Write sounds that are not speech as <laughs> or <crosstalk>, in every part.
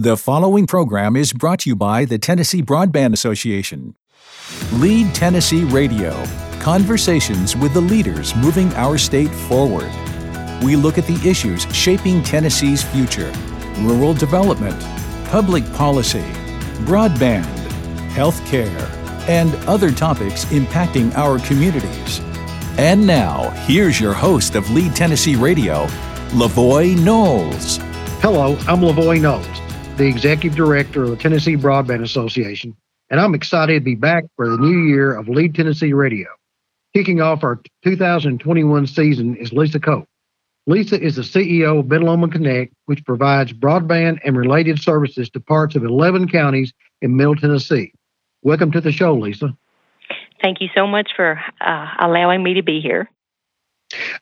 The following program is brought to you by the Tennessee Broadband Association. Lead Tennessee Radio Conversations with the leaders moving our state forward. We look at the issues shaping Tennessee's future rural development, public policy, broadband, health care, and other topics impacting our communities. And now, here's your host of Lead Tennessee Radio, Levoy Knowles. Hello, I'm Levoy Knowles the executive director of the Tennessee Broadband Association, and I'm excited to be back for the new year of Lead Tennessee Radio. Kicking off our 2021 season is Lisa Cope. Lisa is the CEO of Ben Lomand Connect, which provides broadband and related services to parts of 11 counties in Middle Tennessee. Welcome to the show, Lisa. Thank you so much for uh, allowing me to be here.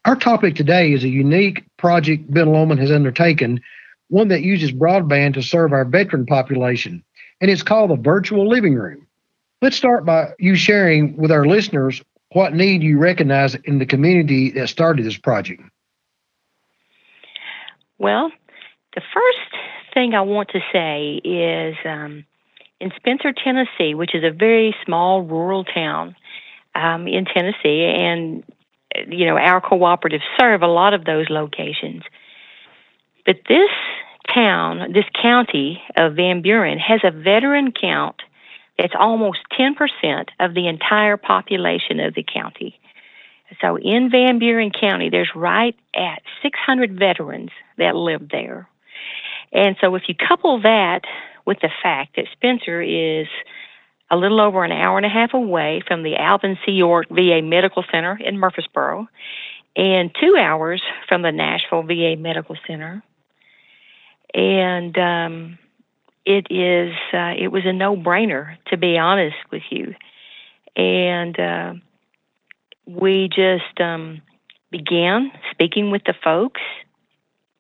Our topic today is a unique project Ben has undertaken one that uses broadband to serve our veteran population, and it's called the Virtual Living Room. Let's start by you sharing with our listeners what need you recognize in the community that started this project. Well, the first thing I want to say is um, in Spencer, Tennessee, which is a very small rural town um, in Tennessee, and you know our cooperatives serve a lot of those locations. But this town, this county of Van Buren, has a veteran count that's almost 10% of the entire population of the county. So in Van Buren County, there's right at 600 veterans that live there. And so if you couple that with the fact that Spencer is a little over an hour and a half away from the Alvin C. York VA Medical Center in Murfreesboro and two hours from the Nashville VA Medical Center, and um, it is uh, it was a no brainer to be honest with you, and uh, we just um, began speaking with the folks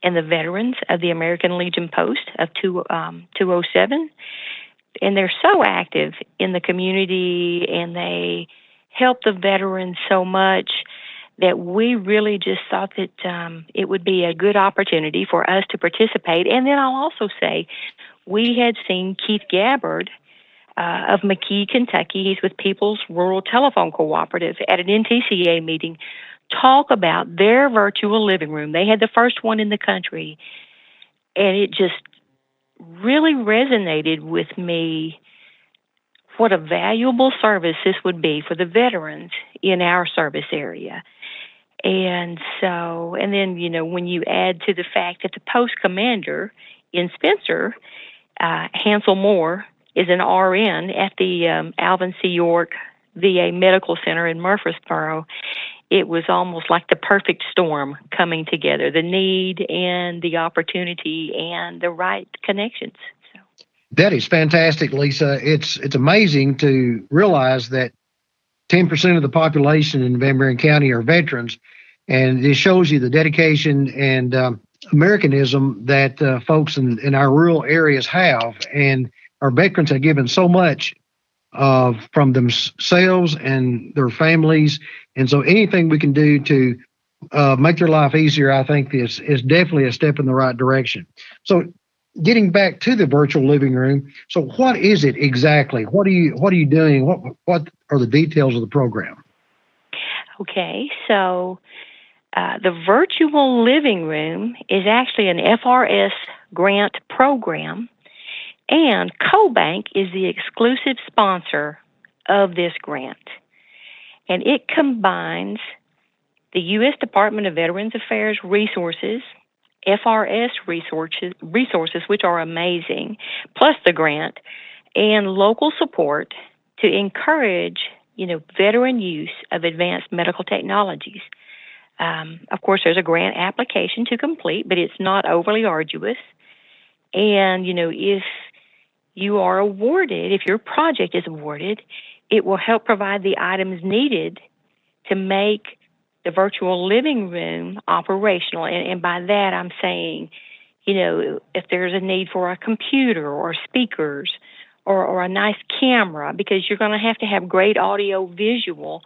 and the veterans of the American Legion Post of two, um, 207. And they're so active in the community and they help the veterans so much that we really just thought that um, it would be a good opportunity for us to participate. And then I'll also say we had seen Keith Gabbard uh, of McKee, Kentucky. He's with People's Rural Telephone Cooperative at an NTCA meeting talk about their virtual living room. They had the first one in the country. And it just really resonated with me what a valuable service this would be for the veterans in our service area. And so, and then, you know, when you add to the fact that the post commander in Spencer, uh, Hansel Moore, is an RN at the um, Alvin C. York VA Medical Center in Murfreesboro, it was almost like the perfect storm coming together the need and the opportunity and the right connections. That is fantastic, Lisa. It's it's amazing to realize that 10% of the population in Van Buren County are veterans, and it shows you the dedication and um, Americanism that uh, folks in, in our rural areas have. And our veterans have given so much uh, from themselves and their families. And so anything we can do to uh, make their life easier, I think is, is definitely a step in the right direction. So getting back to the virtual living room. So what is it exactly? What are you, what are you doing? What, what are the details of the program? Okay. So uh, the virtual living room is actually an FRS grant program and CoBank is the exclusive sponsor of this grant. And it combines the U.S. Department of Veterans Affairs resources, FRS resources, resources, which are amazing, plus the grant, and local support to encourage, you know, veteran use of advanced medical technologies. Um, of course, there's a grant application to complete, but it's not overly arduous. And you know, if you are awarded, if your project is awarded, it will help provide the items needed to make the virtual living room operational. And, and by that, I'm saying, you know, if there's a need for a computer or speakers or, or a nice camera, because you're going to have to have great audio visual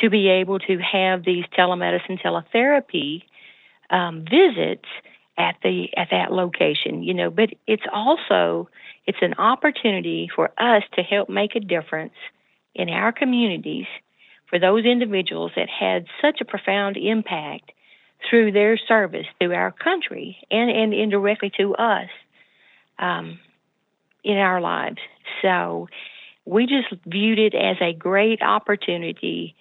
to be able to have these telemedicine teletherapy um, visits at the at that location. You know, but it's also it's an opportunity for us to help make a difference in our communities for those individuals that had such a profound impact through their service through our country and, and indirectly to us um, in our lives. So we just viewed it as a great opportunity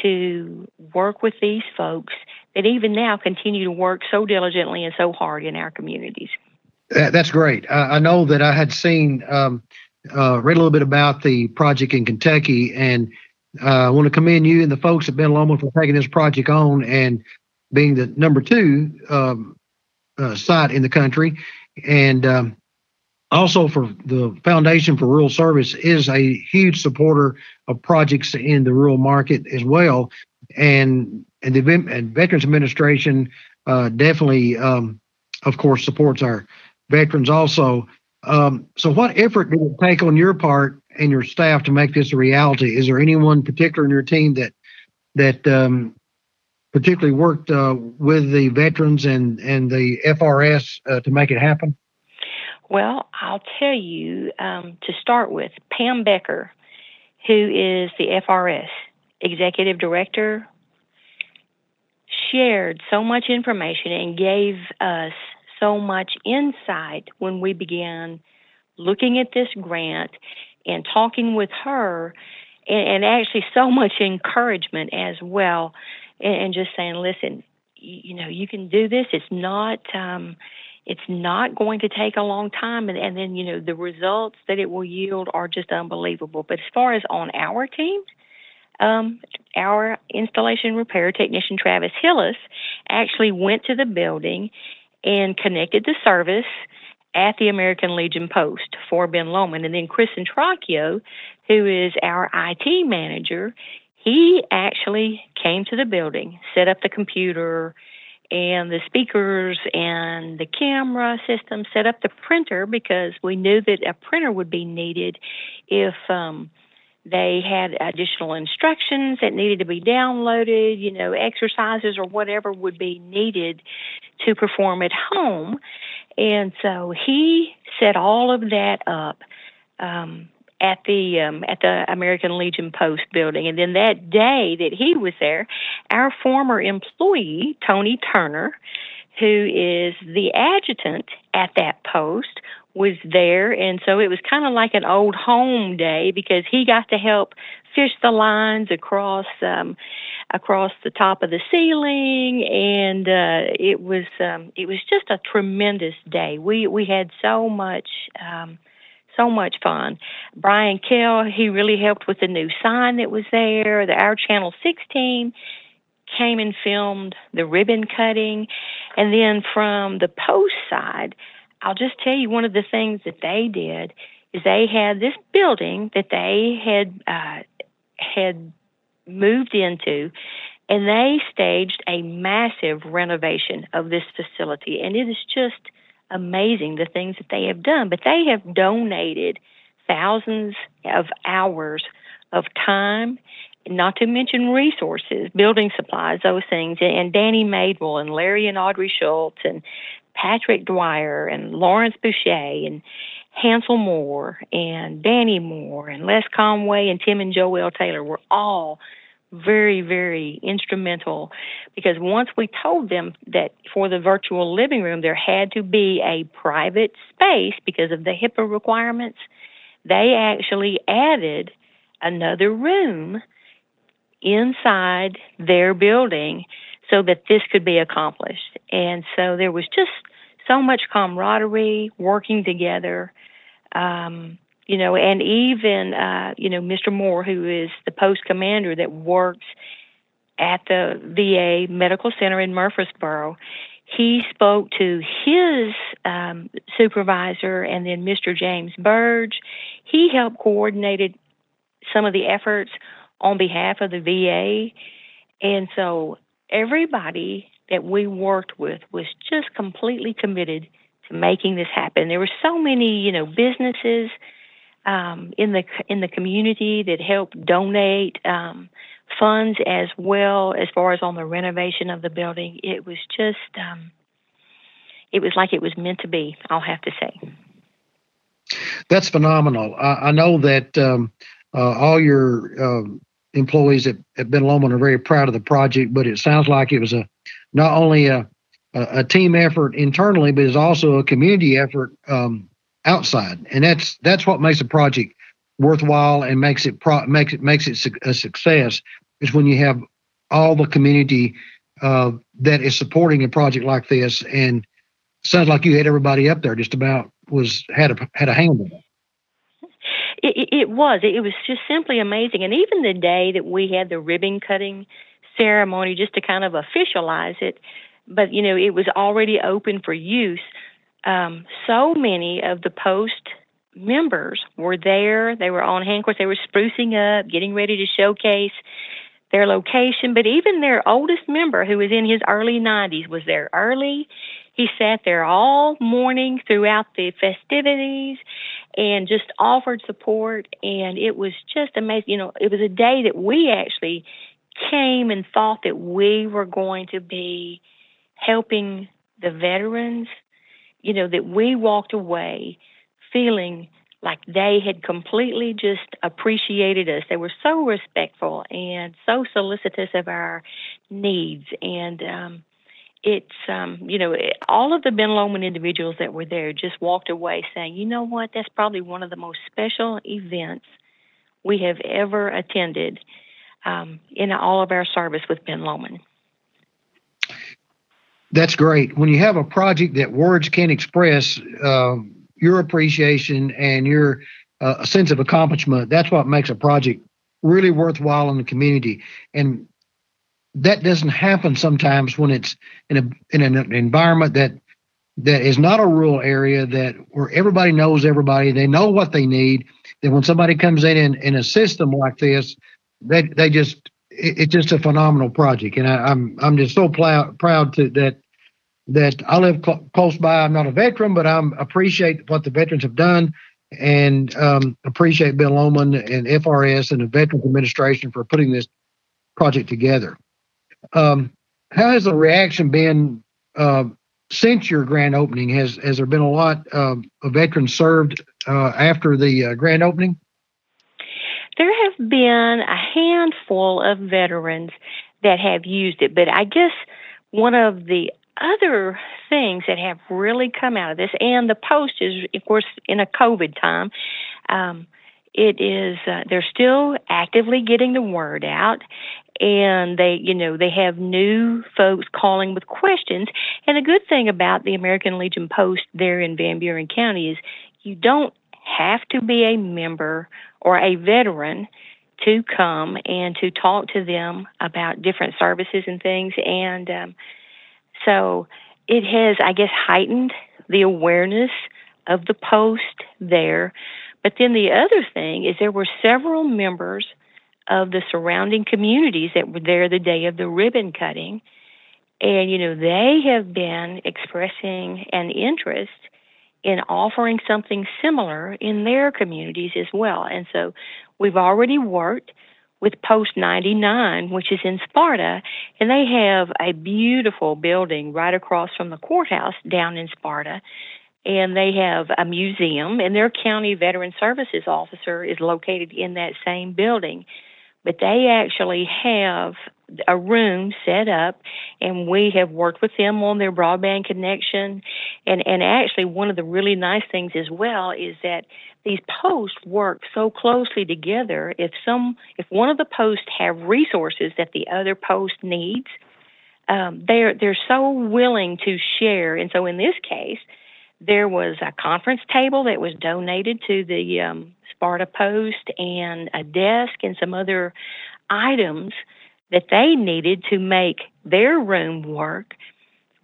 to work with these folks that even now continue to work so diligently and so hard in our communities. That's great. I know that I had seen, um, uh, read a little bit about the project in Kentucky, and uh, I want to commend you and the folks at Ben Lomand for taking this project on and being the number two um, uh, site in the country. And um, also for the Foundation for Rural Service is a huge supporter of projects in the rural market as well. And, and the and Veterans Administration uh, definitely, um, of course, supports our veterans also. Um, so, what effort did it take on your part and your staff to make this a reality? Is there anyone particular in your team that that um, particularly worked uh, with the veterans and and the FRS uh, to make it happen? Well, I'll tell you um, to start with Pam Becker, who is the FRS executive director, shared so much information and gave us so much insight when we began looking at this grant and talking with her, and, and actually so much encouragement as well, and, and, just saying, listen, you, know, you can do this. It's not. Um, it's not going to take a long time, and, and then you know the results that it will yield are just unbelievable. But as far as on our team, um, our installation repair technician Travis Hillis actually went to the building and connected the service at the American Legion Post for Ben Lomand. And then Chris Intracchio, who is our IT manager, he actually came to the building, set up the computer and the speakers and the camera system, set up the printer because we knew that a printer would be needed if um, they had additional instructions that needed to be downloaded, you know, exercises or whatever would be needed to perform at home. And so he set all of that up um, at the um, at the American Legion Post building. And then that day that he was there, our former employee Tony Turner, who is the adjutant at that post, was there, and so it was kind of like an old home day because he got to help fish the lines across um, across the top of the ceiling, and uh, it was um, it was just a tremendous day. We we had so much. Um, so much fun. Brian Kell, he really helped with the new sign that was there. The Our Channel 6 team came and filmed the ribbon cutting. And then from the post side, I'll just tell you one of the things that they did is they had this building that they had uh, had moved into, and they staged a massive renovation of this facility, and it is just amazing the things that they have done. But they have donated thousands of hours of time not to mention resources, building supplies, those things. And Danny Madewell and Larry and Audrey Schultz and Patrick Dwyer and Lawrence Boucher and Hansel Moore and Danny Moore and Les Conway and Tim and Joel Taylor were all very, very instrumental because once we told them that for the virtual living room there had to be a private space because of the HIPAA requirements, they actually added another room inside their building so that this could be accomplished. And so there was just so much camaraderie, working together. Um, you know, and even uh, you know Mr. Moore, who is the post commander that works at the VA Medical Center in Murfreesboro, he spoke to his um, supervisor and then Mr. James Burge. He helped coordinated some of the efforts on behalf of the VA, and so everybody that we worked with was just completely committed to making this happen. There were so many, you know, businesses um, in the in the community that helped donate um, funds as well as far as on the renovation of the building. It was just um, it was like it was meant to be. I'll have to say. That's phenomenal. I, I know that um, uh, all your uh, employees at, at Ben Lomand are very proud of the project, but it sounds like it was a not only a, a team effort internally, but it's also a community effort um, outside, and that's that's what makes a project worthwhile and makes it pro- makes it makes it a success. Is when you have all the community uh, that is supporting a project like this, and sounds like you had everybody up there just about was had a had a hand in it. It, it was. It was just simply amazing. And even the day that we had the ribbon cutting ceremony, just to kind of officialize it, but you know, it was already open for use. Um, so many of the post members were there. They were on hand. Of course, they were sprucing up, getting ready to showcase their location. But even their oldest member, who was in his early 90s, was there early. He sat there all morning throughout the festivities and just offered support. And it was just amazing. You know, it was a day that we actually came and thought that we were going to be helping the veterans, you know, that we walked away feeling like they had completely just appreciated us. They were so respectful and so solicitous of our needs. And um, it's, um, you know, all of the Ben Lomand individuals that were there just walked away saying, you know what, that's probably one of the most special events we have ever attended um, in all of our service with Ben Lomand. That's great. When you have a project that words can't express, uh, your appreciation and your uh, sense of accomplishment. That's what makes a project really worthwhile in the community. And that doesn't happen sometimes when it's in a in an environment that that is not a rural area that where everybody knows everybody, they know what they need. That when somebody comes in in, in a system like this, they they just it's just a phenomenal project, and I, am I'm, I'm just so proud proud to that that I live cl- close by. I'm not a veteran, but I appreciate what the veterans have done and um, appreciate Bill Lomond and FRS and the Veterans Administration for putting this project together. Um, how has the reaction been uh, since your grand opening? Has has there been a lot of veterans served uh, after the uh, grand opening? There have been a handful of veterans that have used it, but I guess one of the other things that have really come out of this, and the post is, of course, in a COVID time. Um, it is uh, they're still actively getting the word out and they you know they have new folks calling with questions and the good thing about the american legion post there in van buren county is you don't have to be a member or a veteran to come and to talk to them about different services and things and um, so it has, I guess, heightened the awareness of the post there. But then the other thing is there were several members of the surrounding communities that were there the day of the ribbon cutting. And, you know, they have been expressing an interest in offering something similar in their communities as well. And so we've already worked with Post 99, which is in Sparta, and they have a beautiful building right across from the courthouse down in Sparta. And they have a museum, and their county veteran services officer is located in that same building. But they actually have a room set up, and we have worked with them on their broadband connection. And and actually, one of the really nice things as well is that these posts work so closely together. If some, if one of the posts have resources that the other post needs, um, they're they're so willing to share. And so in this case, there was a conference table that was donated to the um, Sparta Post, and a desk and some other items that they needed to make their room work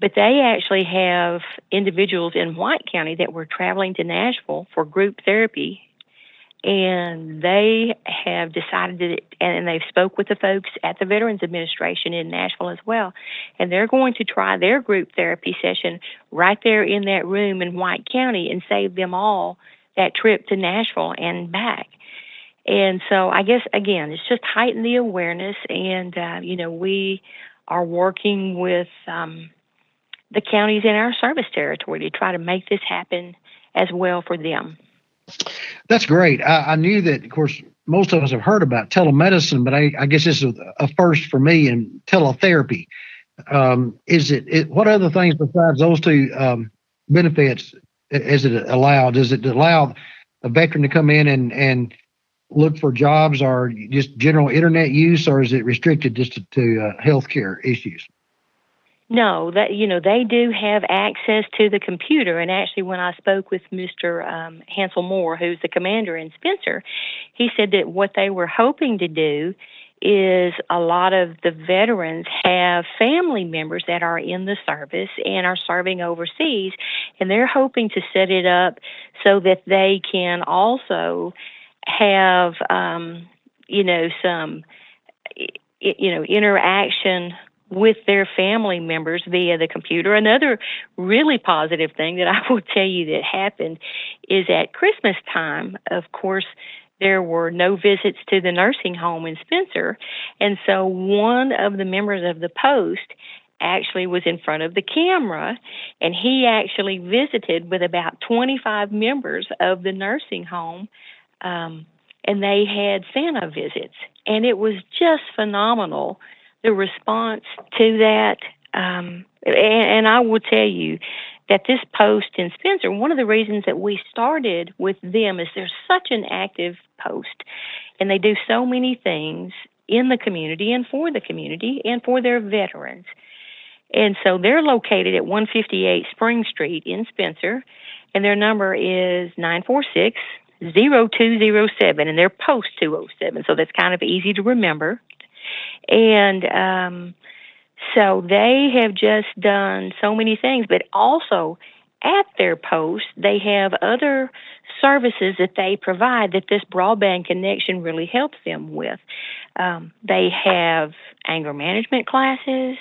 but they actually have individuals in White County that were traveling to Nashville for group therapy. And they have decided that, and they've spoke with the folks at the Veterans Administration in Nashville as well. And they're going to try their group therapy session right there in that room in White County and save them all that trip to Nashville and back. And so I guess, again, it's just heighten the awareness. And, uh, you know, we are working with, um, the counties in our service territory to try to make this happen as well for them. That's great. I, I knew that, of course, most of us have heard about telemedicine, but I, I guess this is a first for me in teletherapy. Um, is it, it, what other things besides those two um, benefits is it allowed? Does it allow a veteran to come in and, and look for jobs or just general internet use, or is it restricted just to, to uh, healthcare issues? No, that you know they do have access to the computer. And actually, when I spoke with Mr. Um, Hansel Moore, who's the commander in Spencer, he said that what they were hoping to do is a lot of the veterans have family members that are in the service and are serving overseas, and they're hoping to set it up so that they can also have, um, you know, some, you know, interaction with their family members via the computer. Another really positive thing that <laughs> I will tell you that happened is at Christmas time, of course, there were no visits to the nursing home in Spencer. And so one of the members of the post actually was in front of the camera and he actually visited with about 25 members of the nursing home um, and they had Santa visits. And it was just phenomenal the response to that. Um, and, and I will tell you that this post in Spencer, one of the reasons that we started with them is they're such an active post and they do so many things in the community and for the community and for their veterans. And so they're located at 158 Spring Street in Spencer, and their number is 946 0207, and they're post 207, so that's kind of easy to remember. And um, so they have just done so many things, but also at their post, they have other services that they provide that this broadband connection really helps them with. Um, they have anger management classes.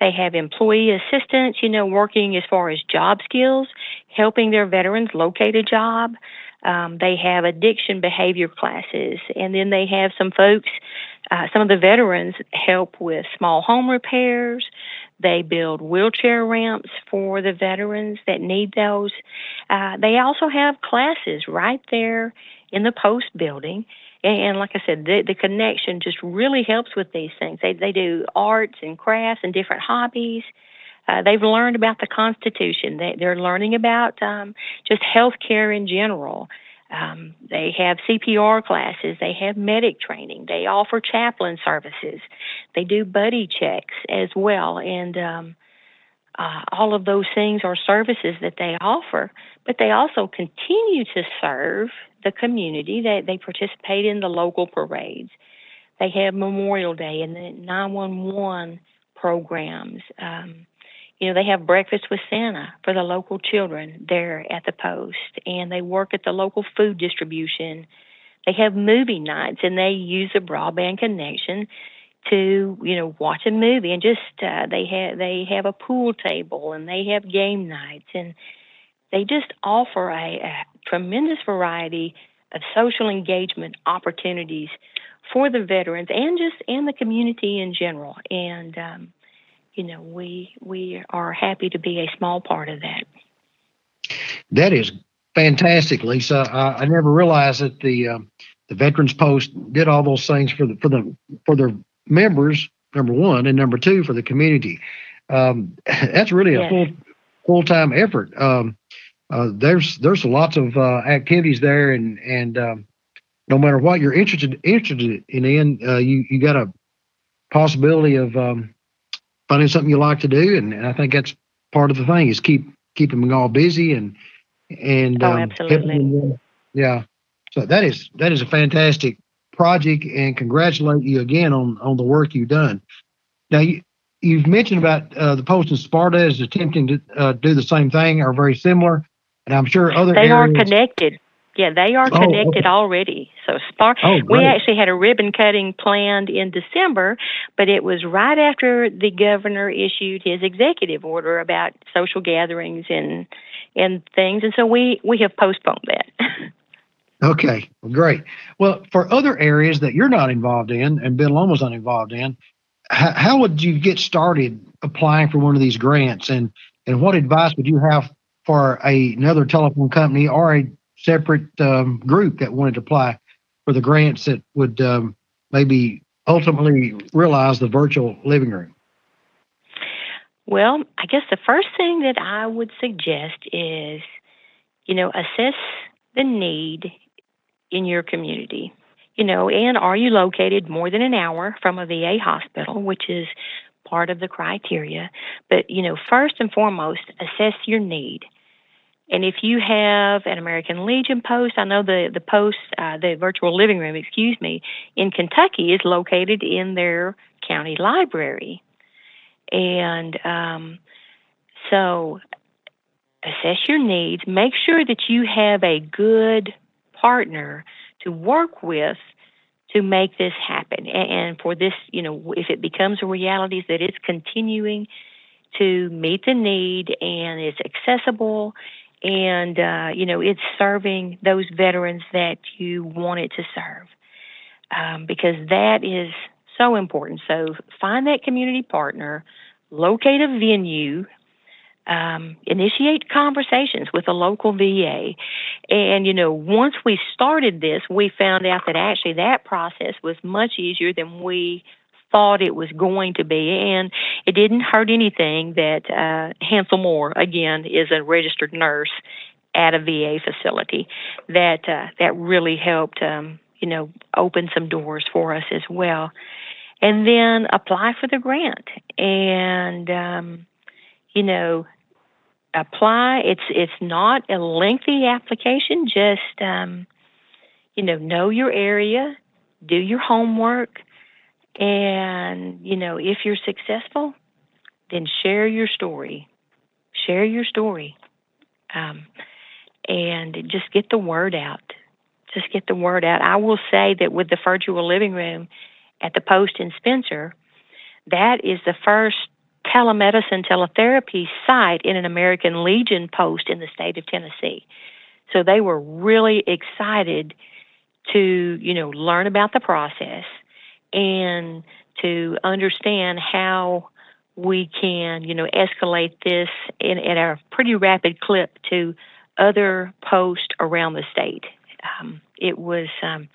They have employee assistance, you know, working as far as job skills, helping their veterans locate a job. Um, they have addiction behavior classes, and then they have some folks, uh, some of the veterans help with small home repairs. They build wheelchair ramps for the veterans that need those. Uh, they also have classes right there in the post building. And, and like I said, the, the connection just really helps with these things. They, they do arts and crafts and different hobbies. Uh, they've learned about the Constitution. They, they're learning about um, just health care in general. Um, they have CPR classes. They have medic training. They offer chaplain services. They do buddy checks as well. And um, uh, all of those things are services that they offer. But they also continue to serve the community. They, they participate in the local parades. They have Memorial Day and the 911 programs. Um, you know, they have breakfast with Santa for the local children there at the post, and they work at the local food distribution. They have movie nights, and they use a broadband connection to you know watch a movie and just uh, they have they have a pool table and they have game nights and they just offer a, a tremendous variety of social engagement opportunities for the veterans and just and the community in general and um, you know, we we are happy to be a small part of that. That is fantastic, Lisa. I, I never realized that the uh, the Veterans Post did all those things for the for the for their members. Number one, and number two for the community. Um, <laughs> that's really a yes. full full time effort. Um, uh, there's there's lots of uh, activities there, and and um, no matter what you're interested interested in, in uh, you you got a possibility of um, finding something you like to do, and, and I think that's part of the thing is keep keeping them all busy and and oh, um, absolutely. yeah. So that is that is a fantastic project, and congratulate you again on on the work you've done. Now you. You've mentioned about uh, the post in Sparta is attempting to uh, do the same thing or very similar, and I'm sure other they areas, are connected. Yeah, they are connected oh, okay. already. So Spar oh, we actually had a ribbon cutting planned in December, but it was right after the governor issued his executive order about social gatherings and and things, and so we we have postponed that. <laughs> okay, well, great. Well, for other areas that you're not involved in and Ben Lomand's not involved in, how, how would you get started applying for one of these grants? And And what advice would you have for a, another telephone company or a separate um, group that wanted to apply for the grants that would um, maybe ultimately realize the virtual living room? Well, I guess the first thing that I would suggest is, you know, assess the need in your community. You know, and are you located more than an hour from a VA hospital, which is part of the criteria. But, you know, first and foremost, assess your need. And if you have an American Legion post, I know the the post, uh, the virtual living room, excuse me, in Kentucky is located in their county library, and um, so assess your needs. Make sure that you have a good partner to work with to make this happen, and for this, you know, if it becomes a reality, that it's continuing to meet the need and it's accessible and uh, you know it's serving those veterans that you want it to serve. Um, because that is so important. So find that community partner locate a venue um, initiate conversations with a local va and you know once we started this we found out that actually that process was much easier than we thought it was going to be. And it didn't hurt anything that uh, Hansel Moore, again, is a registered nurse at a VA facility. That uh, that really helped, um, you know, open some doors for us as well. And then apply for the grant, and um, you know, apply. It's it's not a lengthy application. Just um, you know, know your area, do your homework, and, you know, if you're successful, then share your story. Share your story. Um, and just get the word out. Just get the word out. I will say that with the virtual living room at the post in Spencer, that is the first telemedicine teletherapy site in an American Legion post in the state of Tennessee. So they were really excited to, you know, learn about the process and to understand how we can, you know, escalate this in, at a pretty rapid clip to other posts around the state. Um, it was um,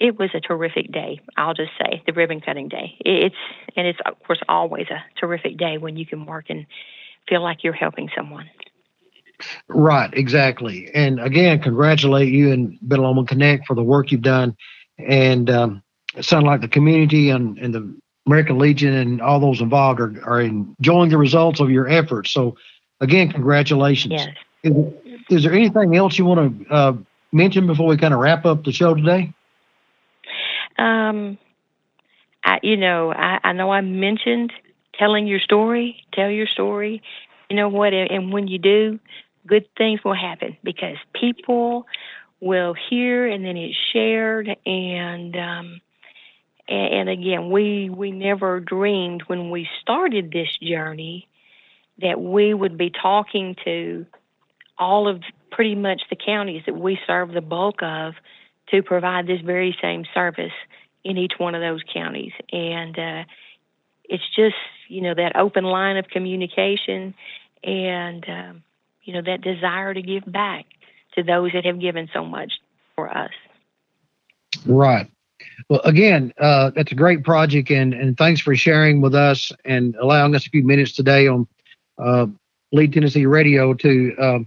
it was a terrific day. I'll just say the ribbon cutting day. It's and it's of course always a terrific day when you can work and feel like you're helping someone. Right, exactly. And again, congratulate you and Lomand Connect for the work you've done. And um, it sounds like the community and, and the American Legion and all those involved are, are enjoying the results of your efforts. So, again, congratulations. Yes. Is, is there anything else you want to uh, mention before we kind of wrap up the show today? Um, I, you know, I, I know I mentioned telling your story, tell your story. You know what? And when you do, good things will happen because people will hear and then it's shared and um, and, and again, we we never dreamed when we started this journey that we would be talking to all of pretty much the counties that we serve the bulk of to provide this very same service in each one of those counties. And uh, it's just, you know, that open line of communication and, um, you know, that desire to give back to those that have given so much for us. Right. Well, again, uh, that's a great project, and, and thanks for sharing with us and allowing us a few minutes today on uh, Lead Tennessee Radio to uh,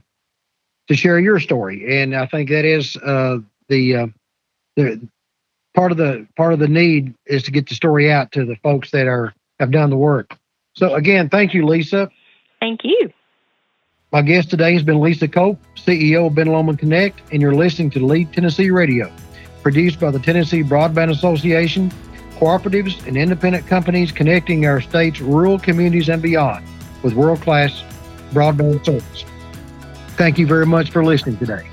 to share your story. And I think that is uh, the uh, the part of the part of the need is to get the story out to the folks that are have done the work. So again, thank you, Lisa. Thank you. My guest today has been Lisa Cope, CEO of Ben Lomand Connect, and you're listening to Lead Tennessee Radio produced by the Tennessee Broadband Association, cooperatives and independent companies connecting our state's rural communities and beyond with world class broadband service. Thank you very much for listening today.